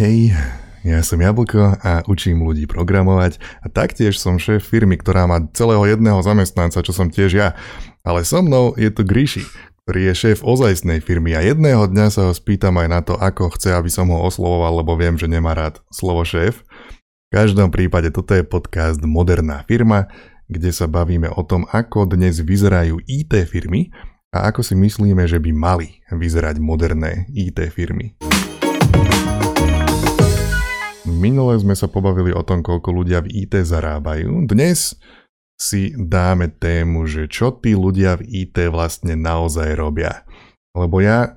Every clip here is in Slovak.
hej, ja som Jablko a učím ľudí programovať a taktiež som šéf firmy, ktorá má celého jedného zamestnanca, čo som tiež ja. Ale so mnou je tu Gríši, ktorý je šéf ozajstnej firmy a jedného dňa sa ho spýtam aj na to, ako chce, aby som ho oslovoval, lebo viem, že nemá rád slovo šéf. V každom prípade toto je podcast Moderná firma, kde sa bavíme o tom, ako dnes vyzerajú IT firmy a ako si myslíme, že by mali vyzerať moderné IT firmy. Minule sme sa pobavili o tom, koľko ľudia v IT zarábajú. Dnes si dáme tému, že čo tí ľudia v IT vlastne naozaj robia. Lebo ja,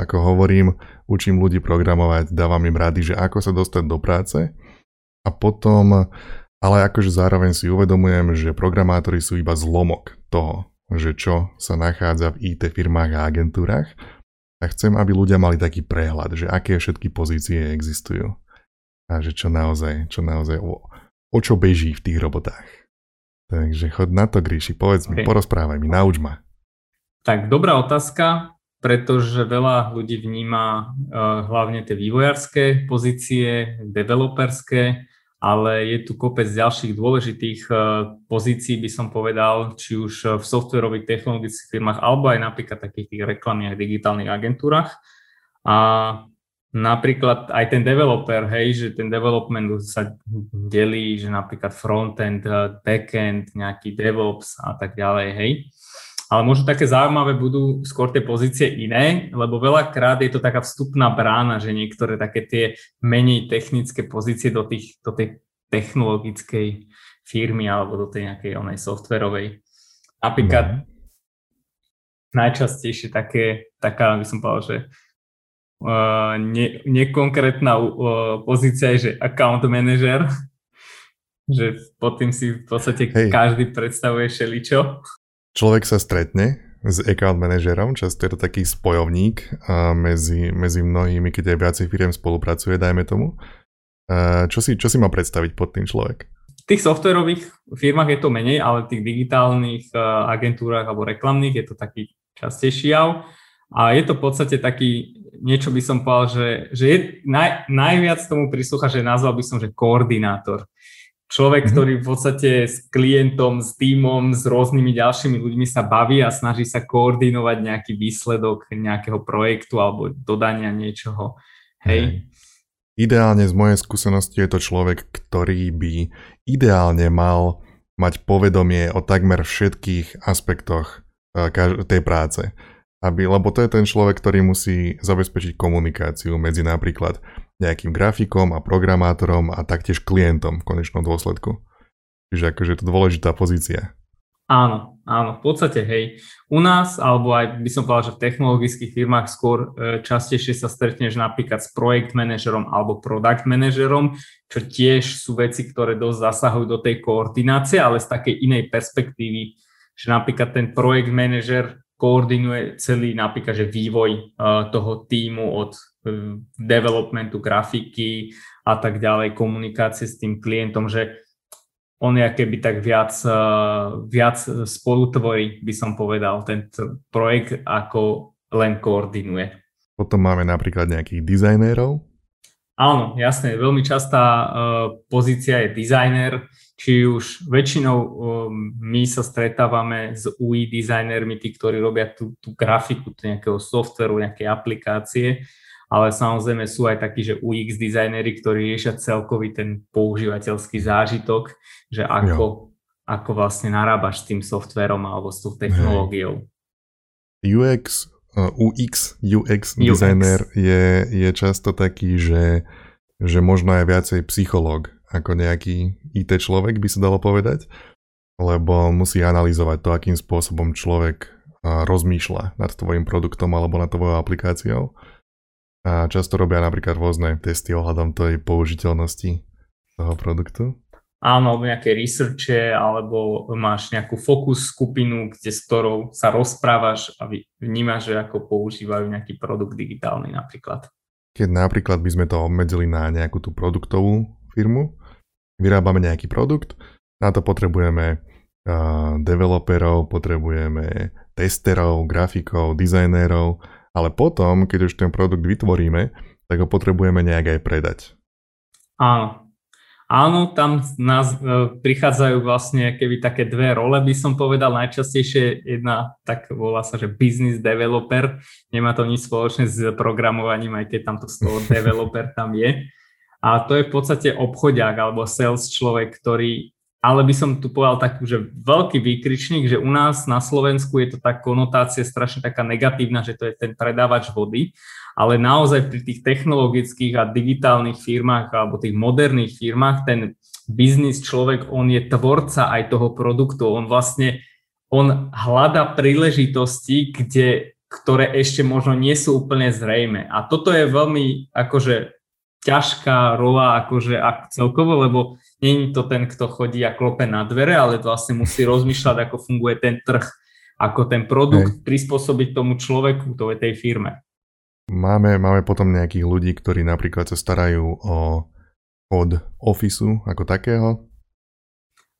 ako hovorím, učím ľudí programovať, dávam im rady, že ako sa dostať do práce a potom, ale akože zároveň si uvedomujem, že programátori sú iba zlomok toho, že čo sa nachádza v IT firmách a agentúrach a chcem, aby ľudia mali taký prehľad, že aké všetky pozície existujú a že čo naozaj, čo naozaj, o, o čo beží v tých robotách. Takže chod na to, Gríši, povedz mi, okay. porozprávaj mi, nauč ma. Tak dobrá otázka, pretože veľa ľudí vníma uh, hlavne tie vývojárske pozície, developerské, ale je tu kopec ďalších dôležitých uh, pozícií, by som povedal, či už v softwarových technologických firmách, alebo aj napríklad takých tých reklamných digitálnych agentúrach. A napríklad aj ten developer, hej, že ten development sa delí, že napríklad frontend, eh, backend, nejaký DevOps a tak ďalej, hej. Ale možno také zaujímavé budú skôr tie pozície iné, lebo veľakrát je to taká vstupná brána, že niektoré také tie menej technické pozície do, tých, do tej technologickej firmy alebo do tej nejakej onej softverovej. Napríklad no. najčastejšie také, taká by som povedal, že ne, nekonkrétna uh, pozícia je, že account manager, že pod tým si v podstate Hej. každý predstavuje šeličo. Človek sa stretne s account manažerom, často je to taký spojovník medzi, medzi mnohými, keď aj viacej firiem spolupracuje, dajme tomu. Čo, si, čo si má predstaviť pod tým človek? V tých softwarových firmách je to menej, ale v tých digitálnych uh, agentúrach alebo reklamných je to taký častejší jav. A je to v podstate taký niečo by som povedal, že, že je, naj, najviac tomu prislúcha, že nazval by som, že koordinátor. Človek, mm-hmm. ktorý v podstate s klientom, s týmom, s rôznymi ďalšími ľuďmi sa baví a snaží sa koordinovať nejaký výsledok nejakého projektu alebo dodania niečoho. Hej. Ideálne z mojej skúsenosti je to človek, ktorý by ideálne mal mať povedomie o takmer všetkých aspektoch eh, tej práce aby, lebo to je ten človek, ktorý musí zabezpečiť komunikáciu medzi napríklad nejakým grafikom a programátorom a taktiež klientom v konečnom dôsledku. Čiže akože je to dôležitá pozícia. Áno, áno, v podstate hej. U nás, alebo aj by som povedal, že v technologických firmách skôr e, častejšie sa stretneš napríklad s projekt manažerom alebo product manažerom, čo tiež sú veci, ktoré dosť zasahujú do tej koordinácie, ale z takej inej perspektívy, že napríklad ten projekt manažer koordinuje celý napríklad že vývoj uh, toho týmu od uh, developmentu, grafiky a tak ďalej, komunikácie s tým klientom, že on je keby tak viac, uh, viac spolutvorí, by som povedal, ten projekt, ako len koordinuje. Potom máme napríklad nejakých dizajnérov. Áno, jasne, veľmi častá uh, pozícia je dizajner, či už väčšinou um, my sa stretávame s UI dizajnermi, tí, ktorí robia tú, tú grafiku nejakého softveru, nejakej aplikácie, ale samozrejme sú aj takí, že UX dizajneri, ktorí riešia celkový ten používateľský zážitok, že ako, ako vlastne narábaš s tým softverom alebo s tou technológiou. UX, uh, UX, UX, UX dizajner je, je často taký, že, že možno aj viacej psychológ ako nejaký IT človek, by sa dalo povedať, lebo musí analyzovať to, akým spôsobom človek rozmýšľa nad tvojim produktom alebo nad tvojou aplikáciou. A často robia napríklad rôzne testy ohľadom tej použiteľnosti toho produktu. Áno, alebo nejaké researche, alebo máš nejakú fokus skupinu, kde s ktorou sa rozprávaš a vnímaš, že ako používajú nejaký produkt digitálny napríklad. Keď napríklad by sme to obmedzili na nejakú tú produktovú firmu, vyrábame nejaký produkt, na to potrebujeme uh, developerov, potrebujeme testerov, grafikov, dizajnérov, ale potom, keď už ten produkt vytvoríme, tak ho potrebujeme nejak aj predať. Áno. Áno, tam nás e, prichádzajú vlastne keby také dve role, by som povedal. Najčastejšie jedna, tak volá sa, že business developer. Nemá to nič spoločné s programovaním, aj keď tam to slovo developer tam je. A to je v podstate obchodiak alebo sales človek, ktorý ale by som tu povedal takú, že veľký výkričník, že u nás na Slovensku je to tá konotácia strašne taká negatívna, že to je ten predávač vody, ale naozaj pri tých technologických a digitálnych firmách alebo tých moderných firmách ten biznis človek, on je tvorca aj toho produktu, on vlastne on hľada príležitosti, kde, ktoré ešte možno nie sú úplne zrejme. A toto je veľmi akože ťažká rola akože ak celkovo, lebo není to ten, kto chodí a klope na dvere, ale vlastne musí rozmýšľať, ako funguje ten trh, ako ten produkt Hej. prispôsobiť tomu človeku, to je tej firme. Máme, máme potom nejakých ľudí, ktorí napríklad sa starajú o od ofisu ako takého,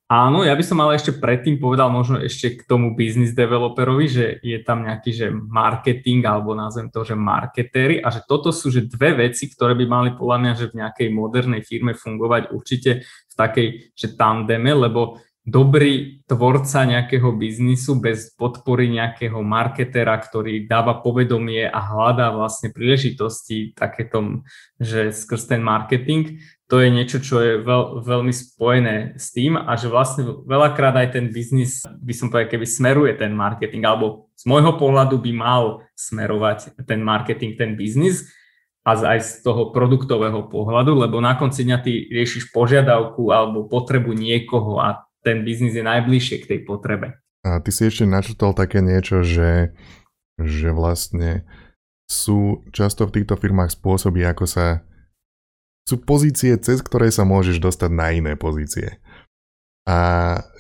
Áno, ja by som ale ešte predtým povedal možno ešte k tomu business developerovi, že je tam nejaký že marketing alebo nazvem to, že marketéry a že toto sú že dve veci, ktoré by mali podľa mňa, že v nejakej modernej firme fungovať určite v takej, že tandeme, lebo dobrý tvorca nejakého biznisu bez podpory nejakého marketera, ktorý dáva povedomie a hľadá vlastne príležitosti takéto, že skrz ten marketing, to je niečo, čo je veľ, veľmi spojené s tým a že vlastne veľakrát aj ten biznis, by som povedal, keby smeruje ten marketing, alebo z môjho pohľadu by mal smerovať ten marketing, ten biznis, a aj z toho produktového pohľadu, lebo na konci dňa ty riešiš požiadavku alebo potrebu niekoho a ten biznis je najbližšie k tej potrebe. A ty si ešte načrtol také niečo, že, že vlastne sú často v týchto firmách spôsoby, ako sa sú pozície, cez ktoré sa môžeš dostať na iné pozície. A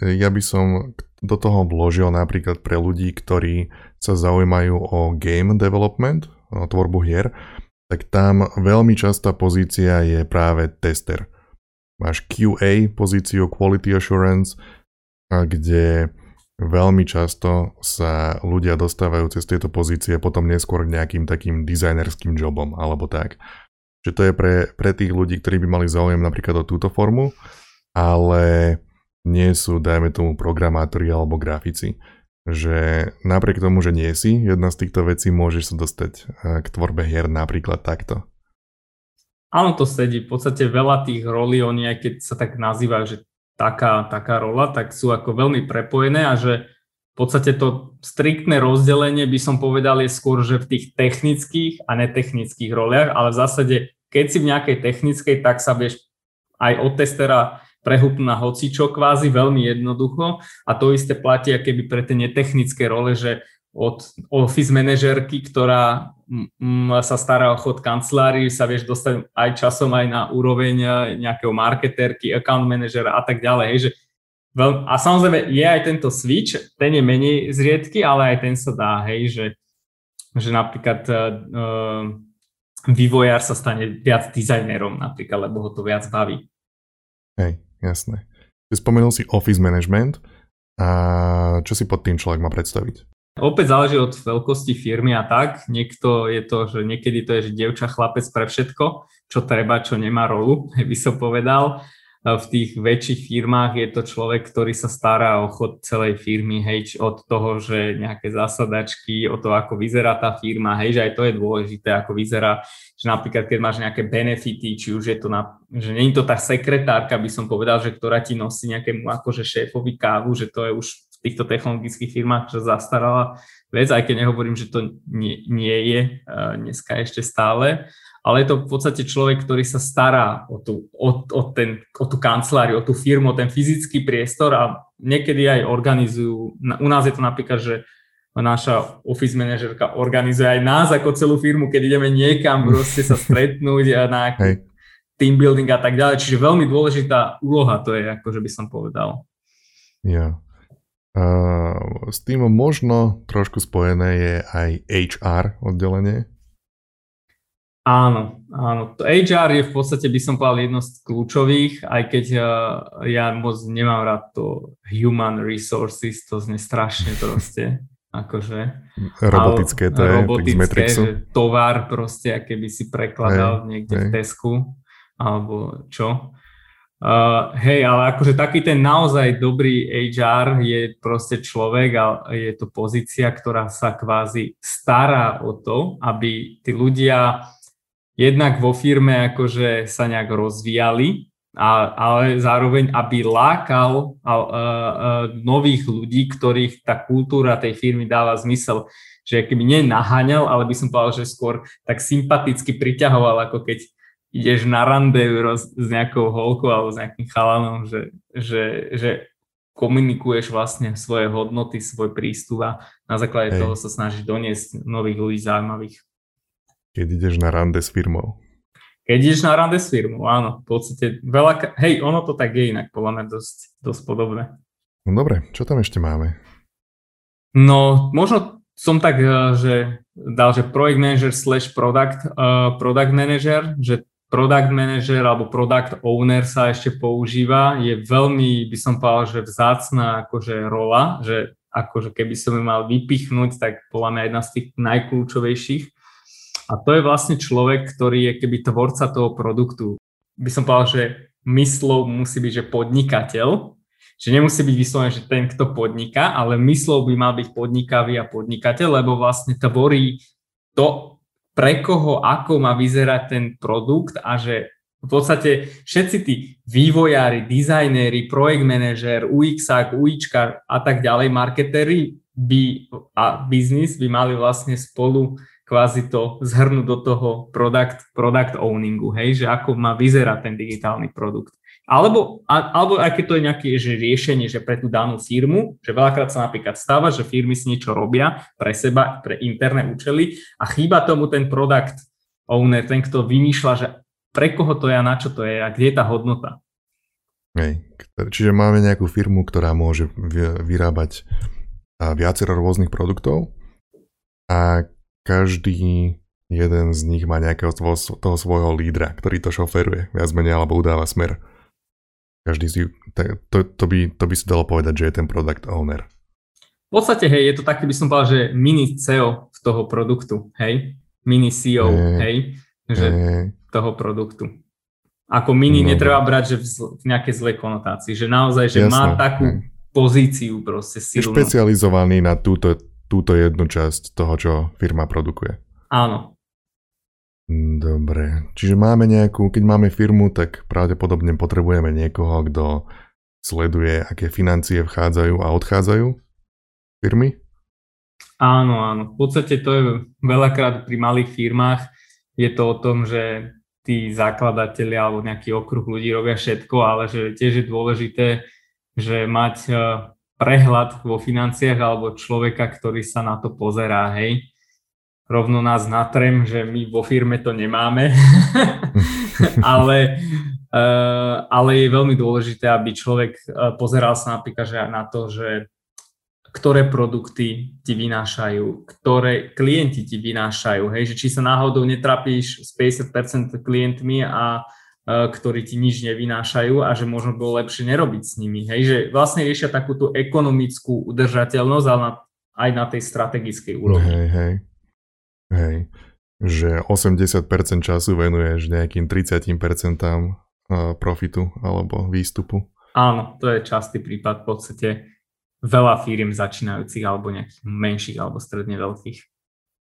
ja by som do toho vložil napríklad pre ľudí, ktorí sa zaujímajú o game development, o tvorbu hier, tak tam veľmi častá pozícia je práve tester máš QA, pozíciu Quality Assurance, kde veľmi často sa ľudia dostávajú cez tieto pozície potom neskôr k nejakým takým dizajnerským jobom alebo tak. Čiže to je pre, pre tých ľudí, ktorí by mali záujem napríklad o túto formu, ale nie sú, dajme tomu, programátori alebo grafici. Že napriek tomu, že nie si jedna z týchto vecí, môžeš sa dostať eh, k tvorbe hier napríklad takto. Áno, to sedí. V podstate veľa tých rolí, oni aj keď sa tak nazývajú, že taká, taká rola, tak sú ako veľmi prepojené a že v podstate to striktné rozdelenie by som povedal je skôr, že v tých technických a netechnických roliach, ale v zásade, keď si v nejakej technickej, tak sa vieš aj od testera prehúpnú na hocičo kvázi veľmi jednoducho a to isté platí keby pre tie netechnické role, že od office manažerky, ktorá sa stará o chod kancelárií, sa vieš dostať aj časom aj na úroveň e, nejakého marketérky, account manažera a tak ďalej. Hej, že veľ, a samozrejme je aj tento switch, ten je menej zriedky, ale aj ten sa dá, hej, že, že napríklad uh, vývojár sa stane viac dizajnerom napríklad, lebo ho to viac baví. Hej, jasné. Spomenul si office management. A čo si pod tým človek má predstaviť? Opäť záleží od veľkosti firmy a tak. Niekto je to, že niekedy to je, že dievča chlapec pre všetko, čo treba, čo nemá rolu, by som povedal. V tých väčších firmách je to človek, ktorý sa stará o chod celej firmy, hej, od toho, že nejaké zasadačky, o to, ako vyzerá tá firma, hej, že aj to je dôležité, ako vyzerá, že napríklad, keď máš nejaké benefity, či už je to, na, že je to tá sekretárka, by som povedal, že ktorá ti nosí nejakému akože šéfovi kávu, že to je už týchto technologických firmách, že zastarala vec, aj keď nehovorím, že to nie, nie je uh, dneska ešte stále, ale je to v podstate človek, ktorý sa stará o tú, o, o, ten, o tú kanceláriu, o tú firmu, o ten fyzický priestor a niekedy aj organizujú, u nás je to napríklad, že naša office manažerka organizuje aj nás ako celú firmu, keď ideme niekam proste sa stretnúť na team building a tak ďalej. Čiže veľmi dôležitá úloha to je, akože by som povedal. Ja. Uh, s tým možno trošku spojené je aj HR oddelenie. Áno, áno. To HR je v podstate, by som povedal, jedno z kľúčových, aj keď uh, ja moc nemám rád to human resources, to zne strašne proste. akože. Robotické to je, robotické, z že tovar proste, aké by si prekladal hey, niekde hey. v Tesku, alebo čo. Uh, hej, ale akože taký ten naozaj dobrý HR je proste človek a je to pozícia, ktorá sa kvázi stará o to, aby tí ľudia jednak vo firme akože sa nejak rozvíjali, a, ale zároveň, aby lákal a, a, a, nových ľudí, ktorých tá kultúra tej firmy dáva zmysel. Že keby nie naháňal, ale by som povedal, že skôr tak sympaticky priťahoval, ako keď ideš na rande roz, s nejakou holkou alebo s nejakým chalanom, že, že, že komunikuješ vlastne svoje hodnoty, svoj prístup a na základe Hej. toho sa snažíš doniesť nových ľudí zaujímavých. Keď ideš na rande s firmou. Keď ideš na rande s firmou, áno. V podstate veľa, hej, ono to tak je inak, podľa mňa dosť, dosť podobné. No dobre, čo tam ešte máme? No, možno som tak, eh, že dal, že project manager slash product, uh, product manager, že product manager alebo product owner sa ešte používa, je veľmi, by som povedal, že vzácná akože rola, že akože keby som ju mal vypichnúť, tak podľa mňa jedna z tých najkľúčovejších. A to je vlastne človek, ktorý je keby tvorca toho produktu. By som povedal, že myslou musí byť, že podnikateľ, že nemusí byť vyslovené, že ten, kto podniká, ale myslou by mal byť podnikavý a podnikateľ, lebo vlastne tvorí to, pre koho, ako má vyzerať ten produkt a že v podstate všetci tí vývojári, dizajnéri, projekt manažer, UX, UIčka a tak ďalej, marketéri by, a biznis by mali vlastne spolu kvázi to zhrnúť do toho product, product owningu, hej, že ako má vyzerať ten digitálny produkt. Alebo, alebo keď to je nejaké že riešenie, že pre tú danú firmu, že veľakrát sa napríklad stáva, že firmy si niečo robia pre seba, pre interné účely a chýba tomu ten product owner, ten, kto vymýšľa, že pre koho to je a na čo to je a kde je tá hodnota. Hej. Čiže máme nejakú firmu, ktorá môže vyrábať viacero rôznych produktov a každý jeden z nich má nejakého toho svojho lídra, ktorý to šoferuje, viac menej, alebo udáva smer. Každý si, to, to, by, to by si dalo povedať, že je ten product owner. V podstate, hej, je to taký, by som povedal, že mini CEO z toho produktu, hej, mini CEO, hey, hej, že hey. toho produktu. Ako mini no, netreba brať, že v, zl- v nejakej zlej konotácii, že naozaj, že jasné, má takú hej. pozíciu proste silnú. Je špecializovaný na túto, túto jednu časť toho, čo firma produkuje. Áno, Dobre, čiže máme nejakú, keď máme firmu, tak pravdepodobne potrebujeme niekoho, kto sleduje, aké financie vchádzajú a odchádzajú firmy? Áno, áno. V podstate to je veľakrát pri malých firmách. Je to o tom, že tí zakladatelia alebo nejaký okruh ľudí robia všetko, ale že tiež je dôležité, že mať eh, prehľad vo financiách alebo človeka, ktorý sa na to pozerá, hej rovno nás natrem, že my vo firme to nemáme, ale, uh, ale je veľmi dôležité, aby človek uh, pozeral sa napríklad že na to, že ktoré produkty ti vynášajú, ktoré klienti ti vynášajú, hej, že či sa náhodou netrapíš s 50% klientmi a uh, ktorí ti nič nevynášajú a že možno bolo lepšie nerobiť s nimi, hej, že vlastne riešia takúto ekonomickú udržateľnosť, ale na, aj na tej strategickej úrovni. Hej, hej. Hej, že 80% času venuješ nejakým 30% profitu alebo výstupu. Áno, to je častý prípad v podstate veľa firiem začínajúcich alebo nejakých menších alebo stredne veľkých.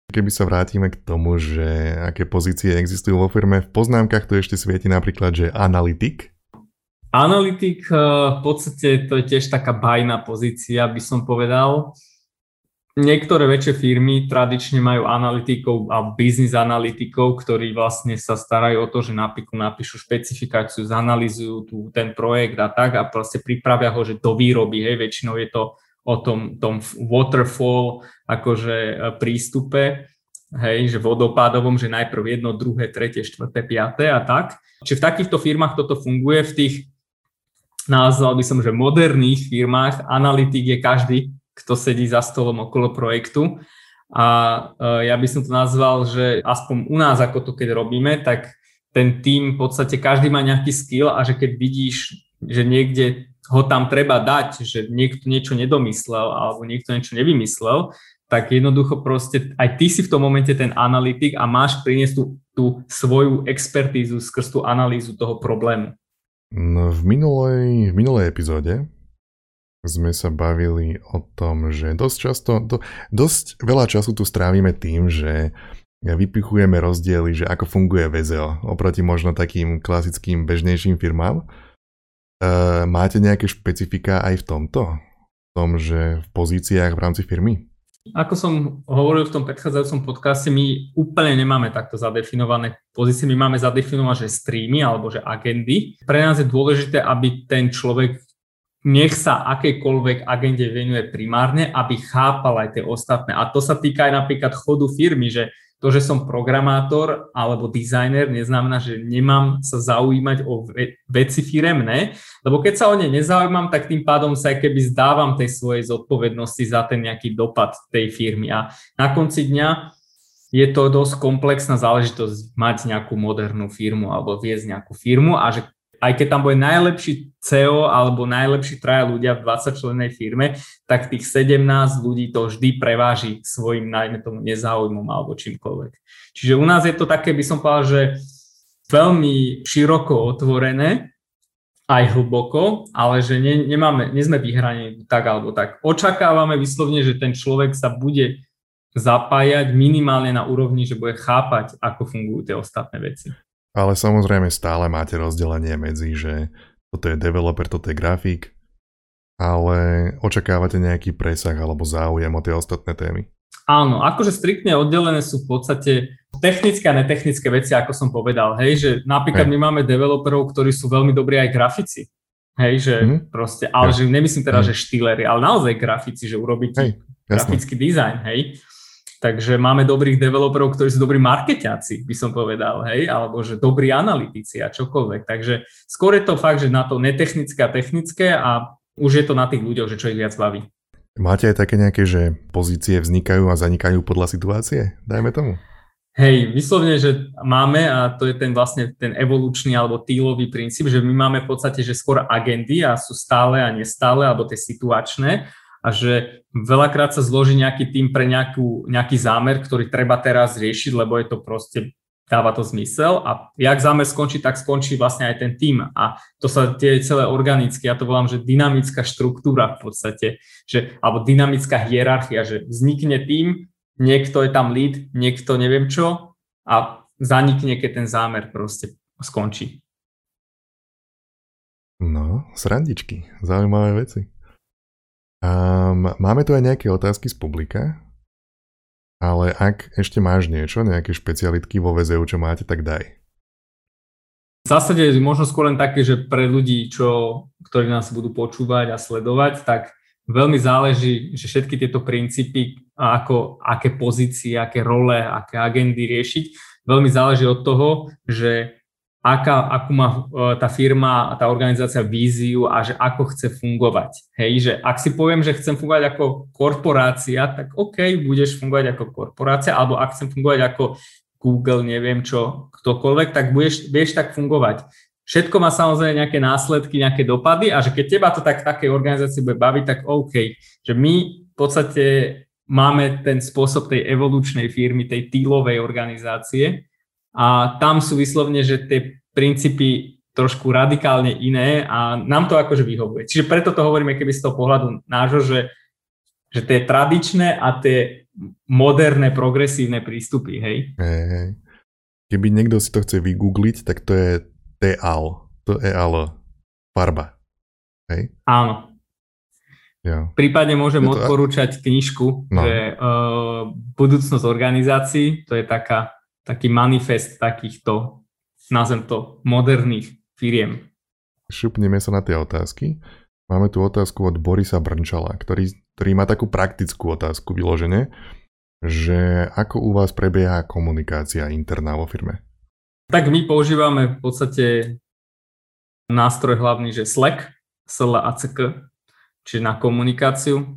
Keby sa vrátime k tomu, že aké pozície existujú vo firme, v poznámkach to ešte svieti napríklad, že analytik. Analytik v podstate to je tiež taká bajná pozícia, by som povedal niektoré väčšie firmy tradične majú analytikov a biznis analytikov, ktorí vlastne sa starajú o to, že napíku, napíšu špecifikáciu, zanalizujú tu ten projekt a tak a proste pripravia ho, že do výroby, hej, väčšinou je to o tom, tom waterfall akože e, prístupe, hej, že vodopádovom, že najprv jedno, druhé, tretie, štvrté, piaté a tak. Čiže v takýchto firmách toto funguje, v tých nazval by som, že moderných firmách analytik je každý, kto sedí za stolom okolo projektu. A e, ja by som to nazval, že aspoň u nás, ako to keď robíme, tak ten tým v podstate každý má nejaký skill a že keď vidíš, že niekde ho tam treba dať, že niekto niečo nedomyslel alebo niekto niečo nevymyslel, tak jednoducho proste aj ty si v tom momente ten analytik a máš priniesť tú, tú svoju expertízu skrz tú analýzu toho problému. No, v, minulej, v minulej epizóde sme sa bavili o tom, že dosť často, do, dosť veľa času tu strávime tým, že vypichujeme rozdiely, že ako funguje VZO oproti možno takým klasickým bežnejším firmám. E, máte nejaké špecifika aj v tomto? V tom, že v pozíciách v rámci firmy? Ako som hovoril v tom predchádzajúcom podcaste, my úplne nemáme takto zadefinované pozície, my máme zadefinované, že streamy alebo že agendy. Pre nás je dôležité, aby ten človek nech sa akejkoľvek agende venuje primárne, aby chápal aj tie ostatné. A to sa týka aj napríklad chodu firmy, že to, že som programátor alebo dizajner, neznamená, že nemám sa zaujímať o veci firemné, lebo keď sa o ne nezaujímam, tak tým pádom sa aj keby zdávam tej svojej zodpovednosti za ten nejaký dopad tej firmy. A na konci dňa je to dosť komplexná záležitosť mať nejakú modernú firmu alebo viesť nejakú firmu a že aj keď tam bude najlepší CEO alebo najlepší traja ľudia v 20 člennej firme, tak tých 17 ľudí to vždy preváži svojim, najmä tomu, nezáujmom alebo čímkoľvek. Čiže u nás je to také, by som povedal, že veľmi široko otvorené, aj hlboko, ale že ne, nemáme, nie sme vyhranení tak alebo tak. Očakávame vyslovne, že ten človek sa bude zapájať minimálne na úrovni, že bude chápať, ako fungujú tie ostatné veci. Ale samozrejme stále máte rozdelenie medzi, že toto je developer, toto je grafik, ale očakávate nejaký presah alebo záujem o tie ostatné témy? Áno, akože striktne oddelené sú v podstate technické a netechnické veci, ako som povedal. Hej, že napríklad hej. my máme developerov, ktorí sú veľmi dobrí aj grafici. Hej, že mm. proste, ale hej. že nemyslím teraz, mm. že štýlery, ale naozaj grafici, že urobiť grafický dizajn, hej. Takže máme dobrých developerov, ktorí sú dobrí markeťáci, by som povedal, hej, alebo že dobrí analytici a čokoľvek. Takže skôr je to fakt, že na to netechnické a technické a už je to na tých ľuďoch, že čo ich viac baví. Máte aj také nejaké, že pozície vznikajú a zanikajú podľa situácie? Dajme tomu. Hej, vyslovne, že máme a to je ten vlastne ten evolučný alebo týlový princíp, že my máme v podstate, že skôr agendy a sú stále a nestále alebo tie situačné a že veľakrát sa zloží nejaký tým pre nejakú, nejaký zámer, ktorý treba teraz riešiť, lebo je to proste dáva to zmysel a jak zámer skončí, tak skončí vlastne aj ten tým a to sa deje celé organicky, ja to volám, že dynamická štruktúra v podstate, že, alebo dynamická hierarchia, že vznikne tým, niekto je tam lead, niekto neviem čo a zanikne, keď ten zámer proste skončí. No, srandičky, zaujímavé veci. Um, máme tu aj nejaké otázky z publika, ale ak ešte máš niečo, nejaké špecialitky vo VZU, čo máte, tak daj. V zásade možno skôr len také, že pre ľudí, čo, ktorí nás budú počúvať a sledovať, tak veľmi záleží, že všetky tieto princípy, ako, aké pozície, aké role, aké agendy riešiť, veľmi záleží od toho, že aká, akú má e, tá firma tá organizácia víziu a že ako chce fungovať. Hej, že ak si poviem, že chcem fungovať ako korporácia, tak OK, budeš fungovať ako korporácia, alebo ak chcem fungovať ako Google, neviem čo, ktokoľvek, tak budeš, vieš tak fungovať. Všetko má samozrejme nejaké následky, nejaké dopady a že keď teba to tak v takej bude baviť, tak OK. Že my v podstate máme ten spôsob tej evolučnej firmy, tej týlovej organizácie, a tam sú vyslovne, že tie princípy trošku radikálne iné a nám to akože vyhovuje. Čiže preto to hovoríme keby z toho pohľadu nášho, že, že tie tradičné a tie moderné, progresívne prístupy, hej? Hej, hej. Keby niekto si to chce vygoogliť, tak to je TAL. To je AL. Farba. Hej? Áno. Ja. Prípadne môžem to odporúčať knižku, no. že uh, Budúcnosť organizácií, to je taká taký manifest takýchto, nazvem to, moderných firiem. Šupneme sa na tie otázky. Máme tu otázku od Borisa Brnčala, ktorý, ktorý má takú praktickú otázku vyložené, že ako u vás prebieha komunikácia interná vo firme? Tak my používame v podstate nástroj hlavný, že Slack, SLACK, čiže na komunikáciu.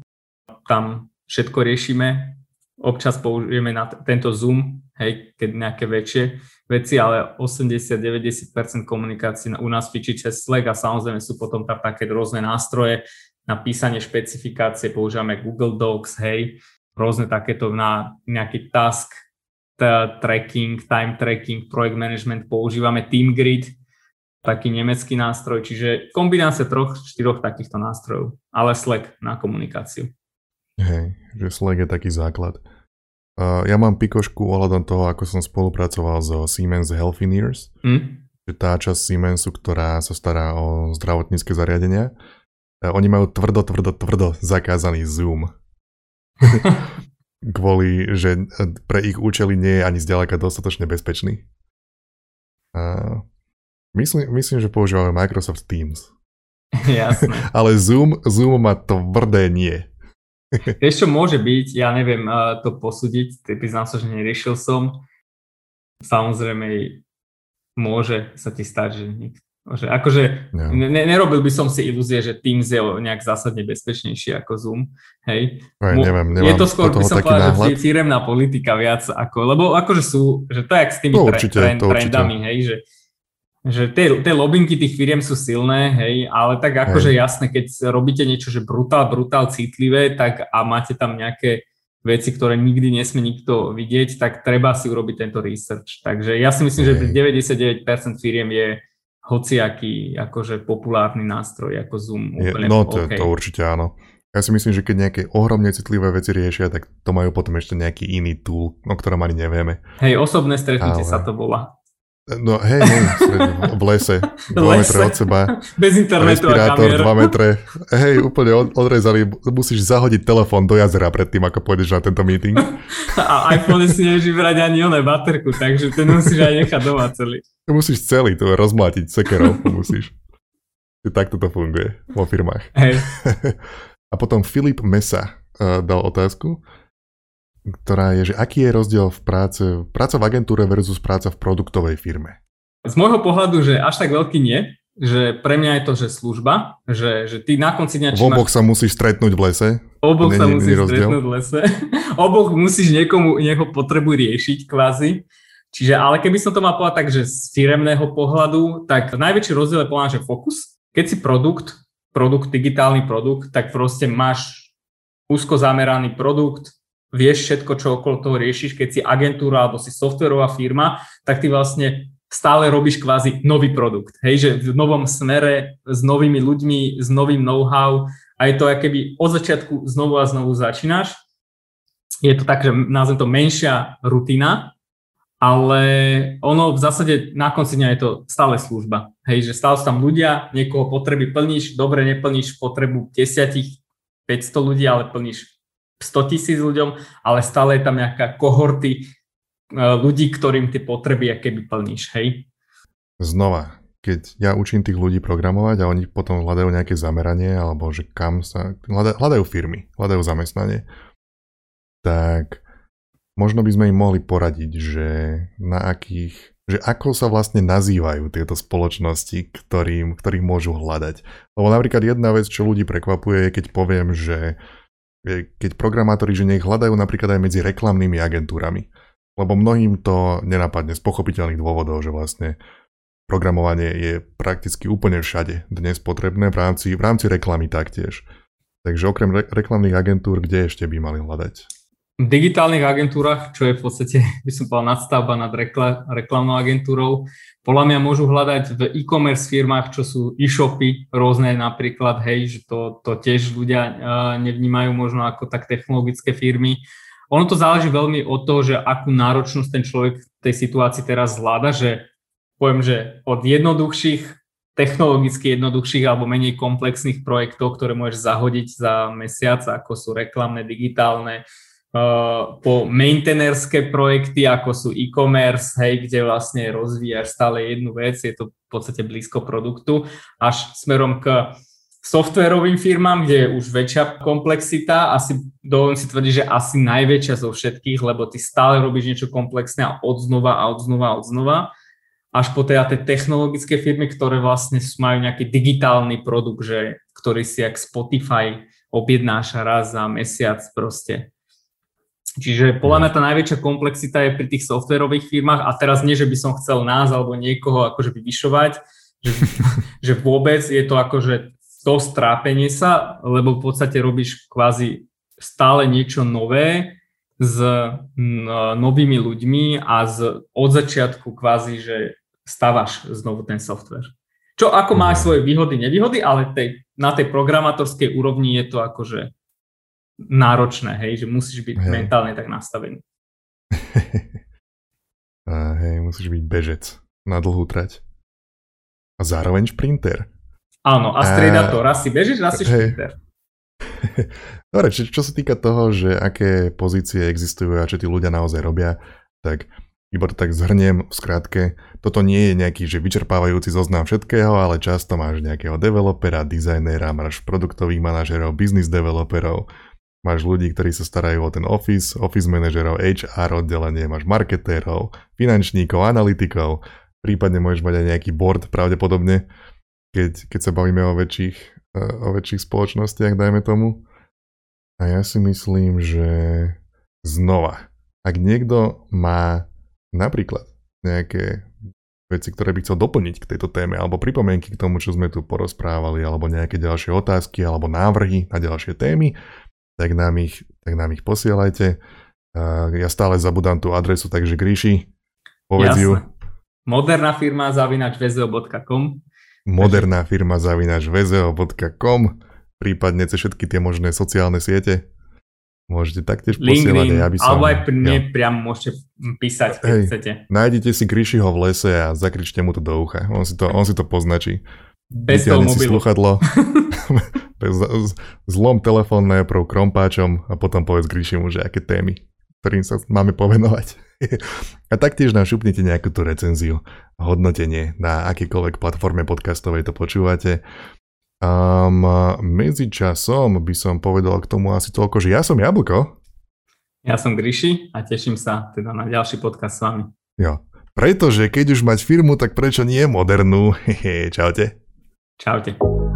Tam všetko riešime. Občas použijeme na t- tento Zoom, hej, keď nejaké väčšie veci, ale 80-90% komunikácií u nás fičí cez Slack a samozrejme sú potom tam také rôzne nástroje na písanie špecifikácie, používame Google Docs, hej, rôzne takéto na nejaký task tracking, time tracking, project management, používame TeamGrid, taký nemecký nástroj, čiže kombinácia troch, štyroch takýchto nástrojov, ale Slack na komunikáciu. Hej, že Slack je taký základ. Uh, ja mám pikošku ohľadom toho, ako som spolupracoval so Siemens Healthineers, mm. že tá časť Siemensu, ktorá sa stará o zdravotnícke zariadenia, uh, oni majú tvrdo, tvrdo, tvrdo zakázaný Zoom. Kvôli, že pre ich účely nie je ani zďaleka dostatočne bezpečný. Uh, myslím, myslím, že používame Microsoft Teams. Jasné. Ale Zoom, Zoom má tvrdé nie. Vieš čo môže byť, ja neviem uh, to posúdiť, priznám sa, že neriešil som. Samozrejme môže sa ti stať, že nikto že akože no. ne, nerobil by som si ilúzie, že Teams je nejak zásadne bezpečnejší ako Zoom, hej. Aj, neviem, nemám je to skôr, by som povedal, že firemná politika viac ako, lebo akože sú, že to je jak s tými určite, trend, trendami, hej, že že tie, tie lobinky tých firiem sú silné, hej, ale tak akože jasné, keď robíte niečo, že brutál, brutál citlivé, tak a máte tam nejaké veci, ktoré nikdy nesmie nikto vidieť, tak treba si urobiť tento research. Takže ja si myslím, hej. že 99% firiem je hociaký akože populárny nástroj ako Zoom. Úplne je, no to, okay. to určite áno. Ja si myslím, že keď nejaké ohromne citlivé veci riešia, tak to majú potom ešte nejaký iný tool, o ktorom ani nevieme. Hej, osobné stretnutie Ale... sa to volá. No hej, hej, v lese, 2 metre od seba. Bez internetu Respirátor, a 2 metre. Hej, úplne odrezali, musíš zahodiť telefón do jazera predtým, ako pôjdeš na tento meeting. A iPhone si nevieš vybrať ani oné baterku, takže ten musíš aj nechať doma celý. Musíš celý, to rozmlátiť sekerou, musíš. Takto to funguje vo firmách. Hej. A potom Filip Mesa uh, dal otázku ktorá je, že aký je rozdiel v práce, práca v agentúre versus práca v produktovej firme? Z môjho pohľadu, že až tak veľký nie, že pre mňa je to, že služba, že, že ty na konci dňa... V oboch máš... sa musíš stretnúť v lese. Oboch sa musíš stretnúť v lese. oboch musíš niekomu jeho potrebu riešiť kvázi. Čiže, ale keby som to mal povedať tak, že z firemného pohľadu, tak najväčší rozdiel je povedať, že fokus. Keď si produkt, produkt, digitálny produkt, tak proste máš úzko zameraný produkt, vieš všetko, čo okolo toho riešiš, keď si agentúra alebo si softverová firma, tak ty vlastne stále robíš kvázi nový produkt. Hej, že v novom smere, s novými ľuďmi, s novým know-how a je to keby od začiatku znovu a znovu začínaš. Je to tak, že nazvem to menšia rutina, ale ono v zásade na konci dňa je to stále služba. Hej, že stále sú tam ľudia, niekoho potreby plníš, dobre neplníš potrebu 10, 500 ľudí, ale plníš 100 tisíc ľuďom, ale stále je tam nejaká kohorty e, ľudí, ktorým tie potreby keby plníš, hej? Znova, keď ja učím tých ľudí programovať a oni potom hľadajú nejaké zameranie, alebo že kam sa... Hľadajú firmy, hľadajú zamestnanie, tak možno by sme im mohli poradiť, že na akých že ako sa vlastne nazývajú tieto spoločnosti, ktorým, ktorých môžu hľadať. Lebo napríklad jedna vec, čo ľudí prekvapuje, je keď poviem, že keď programátori, že nech hľadajú napríklad aj medzi reklamnými agentúrami. Lebo mnohým to nenapadne z pochopiteľných dôvodov, že vlastne programovanie je prakticky úplne všade dnes potrebné v rámci, v rámci reklamy taktiež. Takže okrem re- reklamných agentúr, kde ešte by mali hľadať? Digitálnych agentúrach, čo je v podstate, by som povedal, nadstavba nad rekla- reklamnou agentúrou, podľa mňa môžu hľadať v e-commerce firmách, čo sú e-shopy rôzne napríklad, hej, že to, to tiež ľudia uh, nevnímajú možno ako tak technologické firmy. Ono to záleží veľmi od toho, že akú náročnosť ten človek v tej situácii teraz zvláda, že poviem, že od jednoduchších, technologicky jednoduchších alebo menej komplexných projektov, ktoré môžeš zahodiť za mesiac, ako sú reklamné, digitálne, po maintainerské projekty, ako sú e-commerce, hej, kde vlastne rozvíjaš stále jednu vec, je to v podstate blízko produktu, až smerom k softwarovým firmám, kde je už väčšia komplexita, asi dovolím si tvrdiť, že asi najväčšia zo všetkých, lebo ty stále robíš niečo komplexné a odznova a odznova a odznova, až po teda tie technologické firmy, ktoré vlastne majú nejaký digitálny produkt, že, ktorý si jak Spotify objednáš raz za mesiac proste Čiže podľa mňa tá najväčšia komplexita je pri tých softwarových firmách a teraz nie, že by som chcel nás alebo niekoho akože vyvyšovať, že, že vôbec je to akože to strápenie sa, lebo v podstate robíš kvázi stále niečo nové s novými ľuďmi a z, od začiatku kvázi, že stavaš znovu ten software. Čo ako má mhm. svoje výhody, nevýhody, ale tej, na tej programátorskej úrovni je to akože náročné, hej, že musíš byť hej. mentálne tak nastavený. a hej, musíš byť bežec na dlhú trať. A zároveň šprinter. Áno, a strieda to. Raz si bežíš, raz si šprinter. Dobre, čo, čo sa týka toho, že aké pozície existujú a čo tí ľudia naozaj robia, tak iba to tak zhrniem v skratke. Toto nie je nejaký že vyčerpávajúci zoznam všetkého, ale často máš nejakého developera, dizajnera, máš produktových manažerov, business developerov, máš ľudí, ktorí sa starajú o ten office, office manažerov, HR oddelenie, máš marketérov, finančníkov, analytikov, prípadne môžeš mať aj nejaký board pravdepodobne, keď, keď sa bavíme o väčších, eh, o väčších spoločnostiach, dajme tomu. A ja si myslím, že znova, ak niekto má napríklad nejaké veci, ktoré by chcel doplniť k tejto téme, alebo pripomienky k tomu, čo sme tu porozprávali, alebo nejaké ďalšie otázky, alebo návrhy na ďalšie témy, tak nám ich, tak nám ich posielajte. Ja stále zabudám tú adresu, takže Gríši, povedz Jasne. ju. Moderná firma zavinač vzeo.com Moderná firma zavinač vzeo.com prípadne cez všetky tie možné sociálne siete. Môžete taktiež posielať, ja by som... Alebo aj pri mne ja. priamo môžete písať, keď Hej, chcete. Nájdete si Grishiho v lese a zakričte mu to do ucha. On si to, on si to poznačí. Bez toho mobilu. sluchadlo. Zlom telefón najprv krompáčom a potom povedz Grishimu, že aké témy, ktorým sa máme povenovať. a taktiež nám šupnite nejakú tú recenziu, hodnotenie na akýkoľvek platforme podcastovej to počúvate. Um, medzi časom by som povedal k tomu asi toľko, že ja som Jablko. Ja som Gryši a teším sa teda na ďalší podcast s vami. Jo, pretože keď už mať firmu, tak prečo nie modernú? Čaute. Čaute.